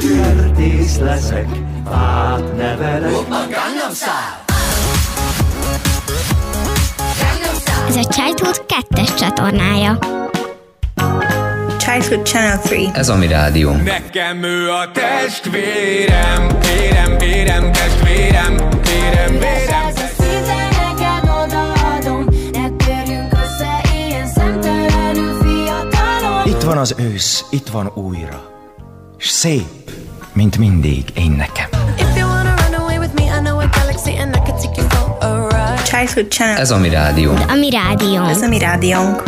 Kertész leszek, fát nevelek. Ez a Childhood 2-es csatornája. Childhood Channel 3. Ez a mi rádió. Nekem ő a testvérem, vérem, vérem, testvérem, vérem, vérem. Itt van az ősz, itt van újra. S szép, mint mindig én nekem. Childhood Channel. Ez a mi rádió. A mi rádiónk. Ez a mi rádiónk.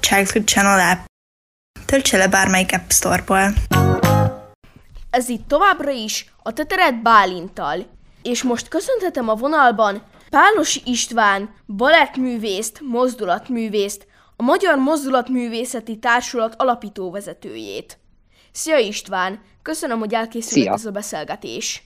Childhood Channel app. Töltse le bármelyik App Store-ból. Ez itt továbbra is a Teteret Bálintal. És most köszönhetem a vonalban Pálos István, balettművészt, mozdulatművészt, a Magyar Mozdulatművészeti Társulat alapító vezetőjét. Szia István, köszönöm, hogy elkészült Szia. ez a beszélgetés.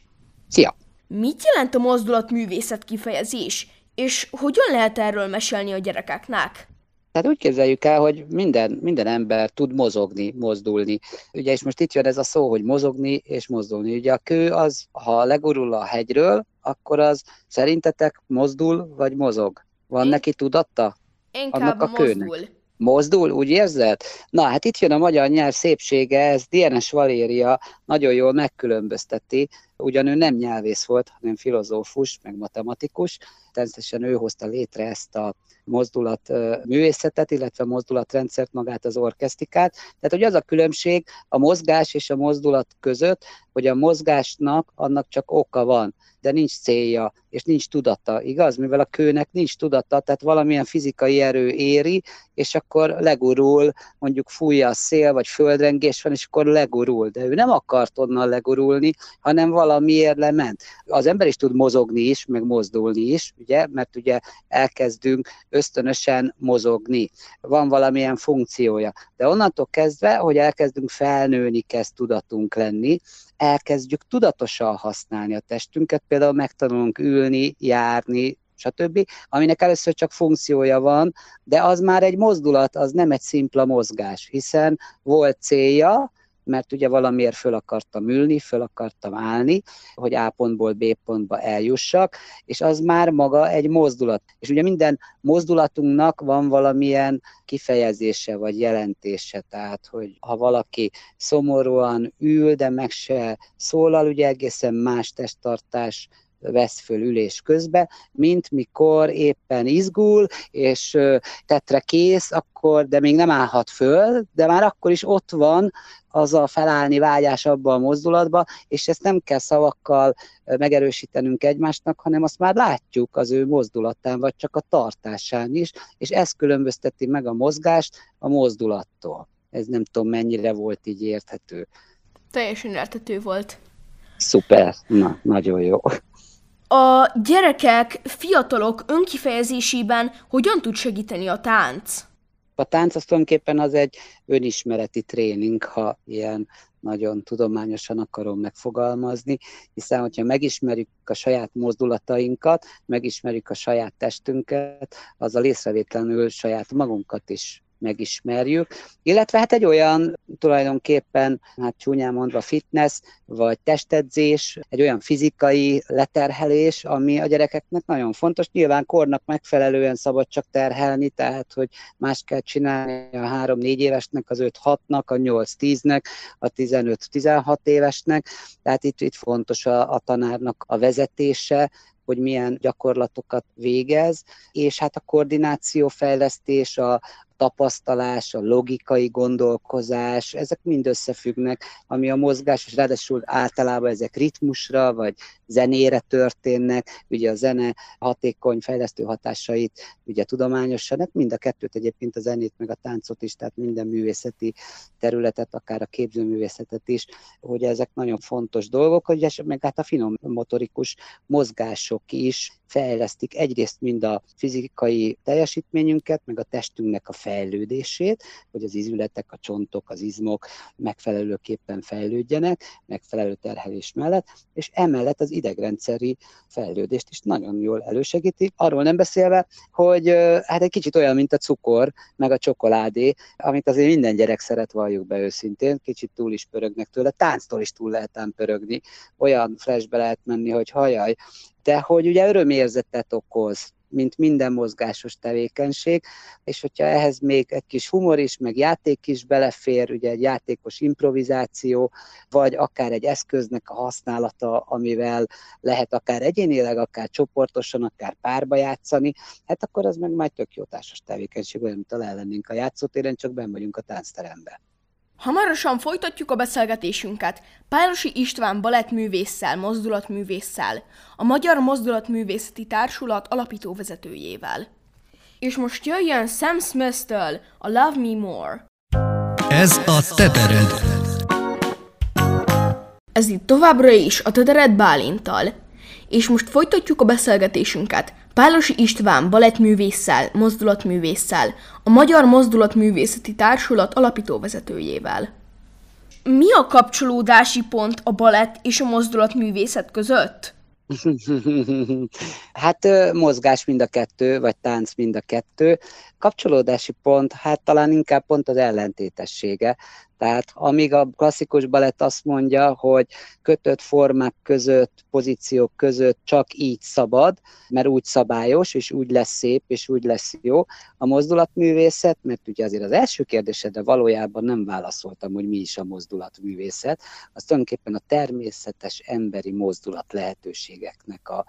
Szia! Mit jelent a mozdulatművészet kifejezés, és hogyan lehet erről mesélni a gyerekeknek? Tehát úgy képzeljük el, hogy minden, minden ember tud mozogni, mozdulni. Ugye, és most itt jön ez a szó, hogy mozogni és mozdulni. Ugye a kő az, ha legurul a hegyről, akkor az szerintetek mozdul vagy mozog? Van Én- neki tudatta? Inkább Annak a kőnek. mozdul. Mozdul, úgy érzed? Na, hát itt jön a magyar nyelv szépsége, ez DNS Valéria nagyon jól megkülönbözteti, ugyan ő nem nyelvész volt, hanem filozófus, meg matematikus, természetesen ő hozta létre ezt a mozdulat művészetet, illetve mozdulatrendszert, magát az orkesztikát. Tehát, hogy az a különbség a mozgás és a mozdulat között, hogy a mozgásnak annak csak oka van, de nincs célja, és nincs tudata, igaz? Mivel a kőnek nincs tudata, tehát valamilyen fizikai erő éri, és akkor legurul, mondjuk fújja a szél, vagy földrengés van, és akkor legurul. De ő nem akart onnan legurulni, hanem valamiért lement. Az ember is tud mozogni is, meg mozdulni is, ugye, mert ugye elkezdünk ösztönösen mozogni. Van valamilyen funkciója. De onnantól kezdve, hogy elkezdünk felnőni, kezd tudatunk lenni, elkezdjük tudatosan használni a testünket, például megtanulunk ülni, járni, stb., aminek először csak funkciója van, de az már egy mozdulat, az nem egy szimpla mozgás, hiszen volt célja, mert ugye valamiért föl akartam ülni, föl akartam állni, hogy A pontból B pontba eljussak, és az már maga egy mozdulat. És ugye minden mozdulatunknak van valamilyen kifejezése vagy jelentése, tehát hogy ha valaki szomorúan ül, de meg se szólal, ugye egészen más testtartás vesz föl ülés közben, mint mikor éppen izgul, és tetre kész, akkor, de még nem állhat föl, de már akkor is ott van az a felállni vágyás abba a mozdulatba, és ezt nem kell szavakkal megerősítenünk egymásnak, hanem azt már látjuk az ő mozdulatán, vagy csak a tartásán is, és ez különbözteti meg a mozgást a mozdulattól. Ez nem tudom, mennyire volt így érthető. Teljesen értető volt. Szuper, na, nagyon jó. A gyerekek, fiatalok önkifejezésében hogyan tud segíteni a tánc? A tánc az tulajdonképpen az egy önismereti tréning, ha ilyen nagyon tudományosan akarom megfogalmazni, hiszen hogyha megismerjük a saját mozdulatainkat, megismerjük a saját testünket, azzal észrevétlenül saját magunkat is megismerjük, illetve hát egy olyan tulajdonképpen, hát csúnyán mondva fitness, vagy testedzés, egy olyan fizikai leterhelés, ami a gyerekeknek nagyon fontos. Nyilván kornak megfelelően szabad csak terhelni, tehát hogy más kell csinálni. A 3-4 évesnek, az 5-6-nak, a 8-10-nek, a 15-16 évesnek, tehát itt, itt fontos a, a tanárnak a vezetése, hogy milyen gyakorlatokat végez, és hát a koordinációfejlesztés, a tapasztalás, a logikai gondolkozás, ezek mind összefüggnek, ami a mozgás, és ráadásul általában ezek ritmusra, vagy zenére történnek, ugye a zene hatékony fejlesztő hatásait, ugye tudományosan, hát mind a kettőt egyébként a zenét, meg a táncot is, tehát minden művészeti területet, akár a képzőművészetet is, hogy ezek nagyon fontos dolgok, hogy meg hát a finom motorikus mozgások is fejlesztik egyrészt mind a fizikai teljesítményünket, meg a testünknek a fejlődését, hogy az izületek, a csontok, az izmok megfelelőképpen fejlődjenek, megfelelő terhelés mellett, és emellett az idegrendszeri fejlődést is nagyon jól elősegíti. Arról nem beszélve, hogy hát egy kicsit olyan, mint a cukor, meg a csokoládé, amit azért minden gyerek szeret, valljuk be őszintén, kicsit túl is pörögnek tőle, tánctól is túl lehet pörögni, olyan flashbe lehet menni, hogy hajaj, de hogy ugye örömérzetet okoz, mint minden mozgásos tevékenység, és hogyha ehhez még egy kis humor is, meg játék is belefér, ugye egy játékos improvizáció, vagy akár egy eszköznek a használata, amivel lehet akár egyénileg, akár csoportosan, akár párba játszani, hát akkor az meg majd tök jó társas tevékenység, olyan, mint a lennénk a játszótéren, csak benn vagyunk a táncteremben. Hamarosan folytatjuk a beszélgetésünket Pálosi István balettművésszel, mozdulatművésszel, a Magyar Mozdulatművészeti Társulat alapító vezetőjével. És most jöjjön Sam Smith-től a Love Me More. Ez a tetered. Ez itt továbbra is a Tetered Bálintal. És most folytatjuk a beszélgetésünket Pálosi István balettművésszel, mozdulatművésszel, a Magyar Mozdulatművészeti Társulat alapító vezetőjével. Mi a kapcsolódási pont a balett és a mozdulatművészet között? hát mozgás mind a kettő, vagy tánc mind a kettő. Kapcsolódási pont, hát talán inkább pont az ellentétessége. Tehát amíg a klasszikus balett azt mondja, hogy kötött formák között, pozíciók között csak így szabad, mert úgy szabályos, és úgy lesz szép, és úgy lesz jó. A mozdulatművészet, mert ugye azért az első kérdésedre valójában nem válaszoltam, hogy mi is a mozdulatművészet, az tulajdonképpen a természetes emberi mozdulat lehetőségeknek a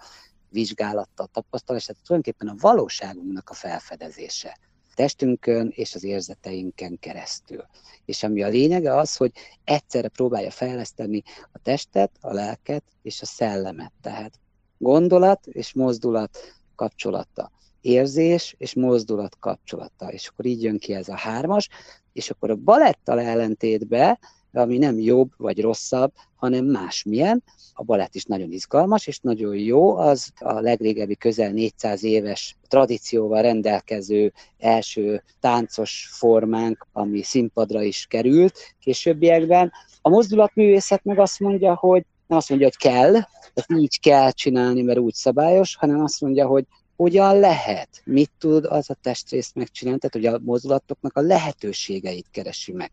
vizsgálata, tapasztalása, tehát tulajdonképpen a valóságunknak a felfedezése testünkön és az érzeteinken keresztül. És ami a lényege az, hogy egyszerre próbálja fejleszteni a testet, a lelket és a szellemet. Tehát gondolat és mozdulat kapcsolata, érzés és mozdulat kapcsolata, és akkor így jön ki ez a hármas, és akkor a balettal ellentétben ami nem jobb vagy rosszabb, hanem másmilyen. A balett is nagyon izgalmas, és nagyon jó, az a legrégebbi közel 400 éves tradícióval rendelkező első táncos formánk, ami színpadra is került későbbiekben. A mozdulatművészet meg azt mondja, hogy nem azt mondja, hogy kell, ezt így kell csinálni, mert úgy szabályos, hanem azt mondja, hogy hogyan lehet, mit tud az a testrész megcsinálni, tehát hogy a mozdulatoknak a lehetőségeit keresi meg.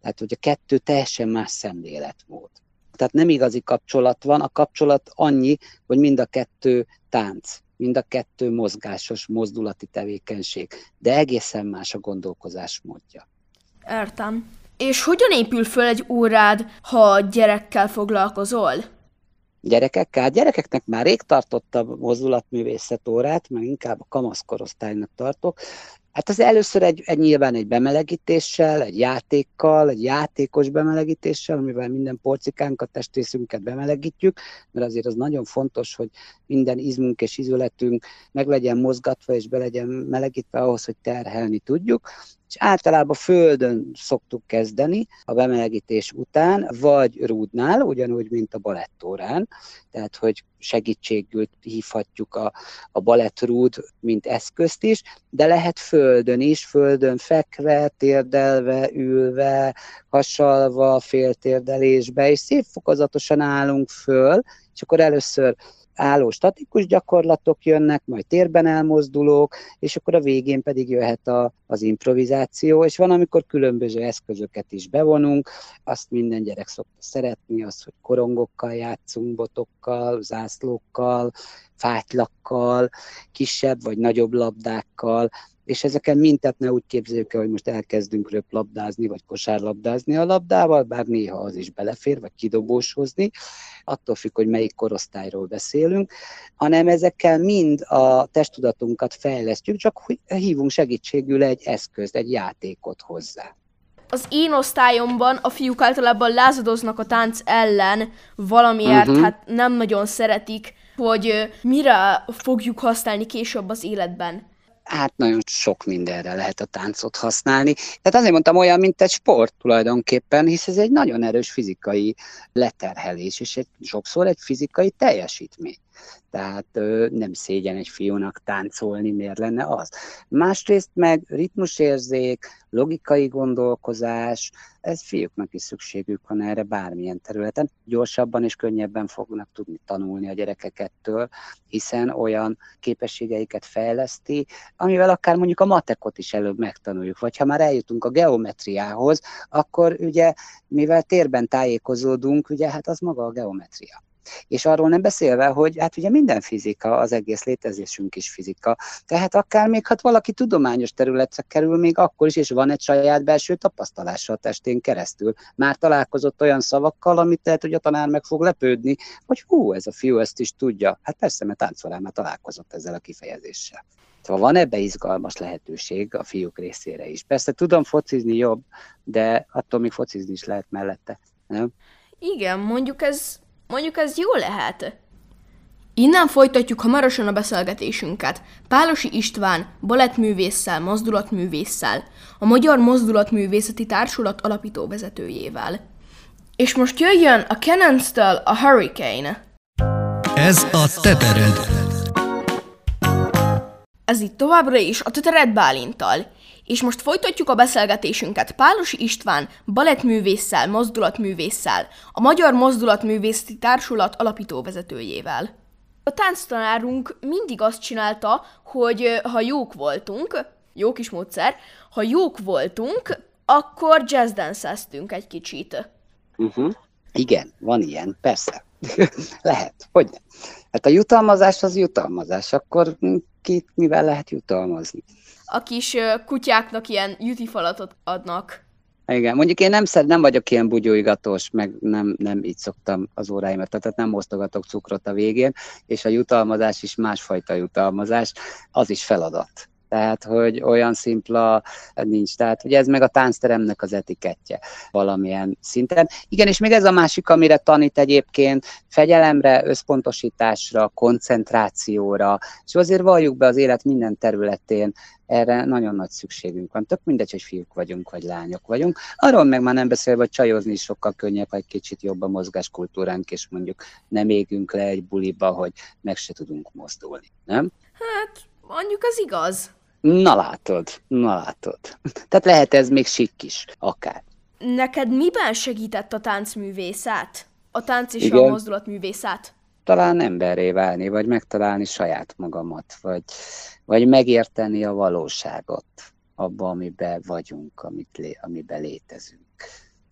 Tehát, hogy a kettő teljesen más szemléletmód. Tehát nem igazi kapcsolat van, a kapcsolat annyi, hogy mind a kettő tánc, mind a kettő mozgásos, mozdulati tevékenység, de egészen más a gondolkozás módja. Értem. És hogyan épül föl egy órád, ha gyerekkel foglalkozol? Gyerekekkel. Gyerekeknek már rég tartottam mozdulatművészet órát, mert inkább a kamaszkorosztálynak tartok. Hát az először egy, egy nyilván egy bemelegítéssel, egy játékkal, egy játékos bemelegítéssel, amivel minden porcikánkat, testrészünket bemelegítjük, mert azért az nagyon fontos, hogy minden izmunk és izületünk meg legyen mozgatva és be legyen melegítve ahhoz, hogy terhelni tudjuk és általában földön szoktuk kezdeni a bemelegítés után, vagy rúdnál, ugyanúgy, mint a balettórán, tehát hogy segítségül hívhatjuk a, a balettrúd, mint eszközt is, de lehet földön is, földön fekve, térdelve, ülve, hasalva, féltérdelésbe, és szép fokozatosan állunk föl, és akkor először álló statikus gyakorlatok jönnek, majd térben elmozdulók, és akkor a végén pedig jöhet a, az improvizáció, és van, amikor különböző eszközöket is bevonunk, azt minden gyerek szokta szeretni, az, hogy korongokkal játszunk, botokkal, zászlókkal, fátylakkal, kisebb vagy nagyobb labdákkal, és ezeken mintet ne úgy képzeljük el, hogy most elkezdünk röplabdázni, vagy kosárlabdázni a labdával, bár néha az is belefér, vagy kidobóshozni, attól függ, hogy melyik korosztályról beszélünk, hanem ezekkel mind a testtudatunkat fejlesztjük, csak hívunk segítségül egy eszközt, egy játékot hozzá. Az én osztályomban a fiúk általában lázadoznak a tánc ellen, valamiért Mhm. hát nem nagyon szeretik, hogy mire fogjuk használni később az életben. Hát nagyon sok mindenre lehet a táncot használni. Tehát azért mondtam olyan, mint egy sport tulajdonképpen, hisz ez egy nagyon erős fizikai leterhelés, és egy, sokszor egy fizikai teljesítmény. Tehát ö, nem szégyen egy fiúnak táncolni, miért lenne az. Másrészt meg ritmusérzék, logikai gondolkozás, ez fiúknak is szükségük van erre bármilyen területen. Gyorsabban és könnyebben fognak tudni tanulni a gyerekek ettől, hiszen olyan képességeiket fejleszti, amivel akár mondjuk a matekot is előbb megtanuljuk, vagy ha már eljutunk a geometriához, akkor ugye, mivel térben tájékozódunk, ugye hát az maga a geometria. És arról nem beszélve, hogy hát ugye minden fizika, az egész létezésünk is fizika. Tehát akár még, ha valaki tudományos területre kerül, még akkor is, és van egy saját belső tapasztalása a testén keresztül. Már találkozott olyan szavakkal, amit lehet, hogy a tanár meg fog lepődni, hogy hú, ez a fiú ezt is tudja. Hát persze, mert táncolán már találkozott ezzel a kifejezéssel. Szóval van ebbe izgalmas lehetőség a fiúk részére is. Persze tudom focizni jobb, de attól még focizni is lehet mellette. Nem? Igen, mondjuk ez, mondjuk ez jó lehet. Innen folytatjuk hamarosan a beszélgetésünket. Pálosi István, balettművésszel, mozdulatművésszel, a Magyar Mozdulatművészeti Társulat alapító vezetőjével. És most jöjjön a Cannons-től a Hurricane. Ez a tetered. Ez itt továbbra is a Tetered Bálintal. És most folytatjuk a beszélgetésünket Pálosi István, balettművésszel, mozdulatművésszel, a Magyar Mozdulatművészeti Társulat alapító vezetőjével. A tánctanárunk mindig azt csinálta, hogy ha jók voltunk, jó kis módszer, ha jók voltunk, akkor jazzdance egy kicsit. Uh-huh. Igen, van ilyen, persze. lehet, hogy nem. Hát a jutalmazás az jutalmazás, akkor mm, ki mivel lehet jutalmazni? A kis kutyáknak ilyen jutifalatot adnak. Igen, mondjuk én nem, szed, nem vagyok ilyen bugyóigatós, meg nem, nem így szoktam az óráimat, tehát nem osztogatok cukrot a végén, és a jutalmazás is másfajta jutalmazás, az is feladat. Tehát, hogy olyan szimpla nincs. Tehát, hogy ez meg a táncteremnek az etikettje valamilyen szinten. Igen, és még ez a másik, amire tanít egyébként, fegyelemre, összpontosításra, koncentrációra, és azért valljuk be az élet minden területén, erre nagyon nagy szükségünk van. Tök mindegy, hogy fiúk vagyunk, vagy lányok vagyunk. Arról meg már nem beszélve, hogy csajozni is sokkal könnyebb, ha egy kicsit jobb a mozgáskultúránk, és mondjuk nem égünk le egy buliba, hogy meg se tudunk mozdulni, nem? Hát, mondjuk az igaz. Na látod, na látod. Tehát lehet ez még sikk is, akár. Neked miben segített a táncművészet? A tánc és a Igen. mozdulatművészet? Talán emberré válni, vagy megtalálni saját magamat, vagy, vagy megérteni a valóságot abba, amiben vagyunk, amit lé, amiben létezünk.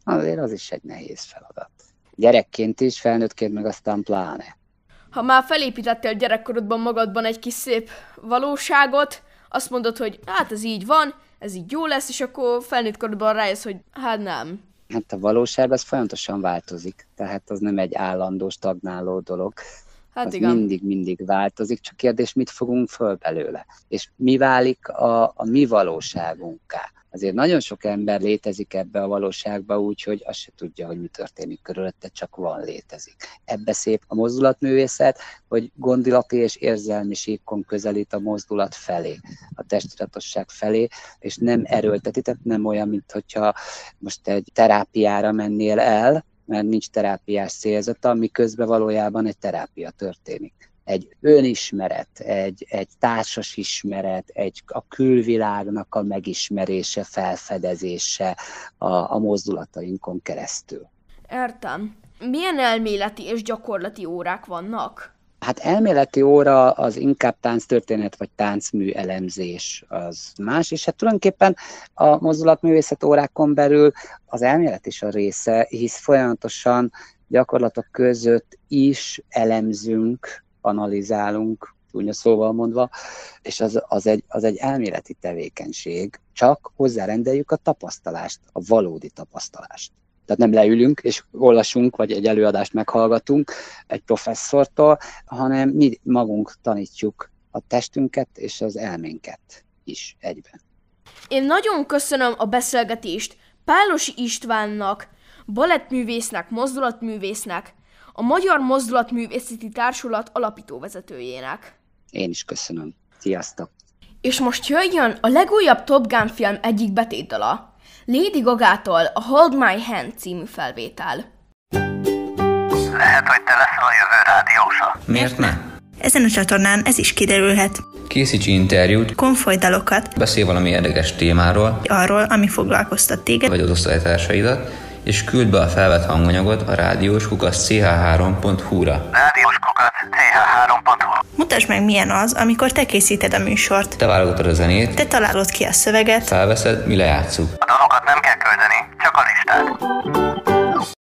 Azért az is egy nehéz feladat. Gyerekként is, felnőttként meg aztán pláne. Ha már felépítettél gyerekkorodban magadban egy kis szép valóságot, azt mondod, hogy hát ez így van, ez így jó lesz, és akkor felnőtt korodban rájössz, hogy hát nem. Hát a valóság az folyamatosan változik, tehát az nem egy állandó, stagnáló dolog. Hát az igen. mindig, mindig változik, csak kérdés, mit fogunk föl belőle, és mi válik a, a mi valóságunká. Azért nagyon sok ember létezik ebbe a valóságba úgy, hogy azt se tudja, hogy mi történik körülötte, csak van, létezik. Ebbe szép a mozdulatművészet, hogy gondilati és érzelmi síkon közelít a mozdulat felé, a testtudatosság felé, és nem erőlteti, tehát nem olyan, mint hogyha most egy terápiára mennél el, mert nincs terápiás célzata, miközben valójában egy terápia történik. Egy önismeret, egy, egy társas ismeret, egy a külvilágnak a megismerése, felfedezése a, a mozdulatainkon keresztül. Értem. Milyen elméleti és gyakorlati órák vannak? Hát elméleti óra az inkább tánctörténet vagy táncmű elemzés az más, és hát tulajdonképpen a mozdulatművészet órákon belül az elmélet is a része, hisz folyamatosan gyakorlatok között is elemzünk, analizálunk, csúnya szóval mondva, és az, az, egy, az egy elméleti tevékenység, csak hozzárendeljük a tapasztalást, a valódi tapasztalást. Tehát nem leülünk és olvasunk, vagy egy előadást meghallgatunk egy professzortól, hanem mi magunk tanítjuk a testünket és az elménket is egyben. Én nagyon köszönöm a beszélgetést Pálosi Istvánnak, balettművésznek, mozdulatművésznek, a Magyar Mozdulatművészeti Társulat alapítóvezetőjének. Én is köszönöm. Sziasztok! És most jöjjön a legújabb Top Gun film egyik betétdala. Lady Gagától a Hold My Hand című felvétel. Lehet, hogy te leszel a jövő rádiósa. Miért ne? Ezen a csatornán ez is kiderülhet. Készíts interjút, Konfolydalokat, beszélj valami érdekes témáról, arról, ami foglalkoztat téged, vagy az osztálytársaidat, és küld be a felvett hanganyagot a rádiós kukasz ch3.hu-ra. Rádiós kukat ch3.hu Mutasd meg, milyen az, amikor te készíted a műsort. Te válogatod a zenét, Te találod ki a szöveget, felveszed, mi lejátszuk. A dalokat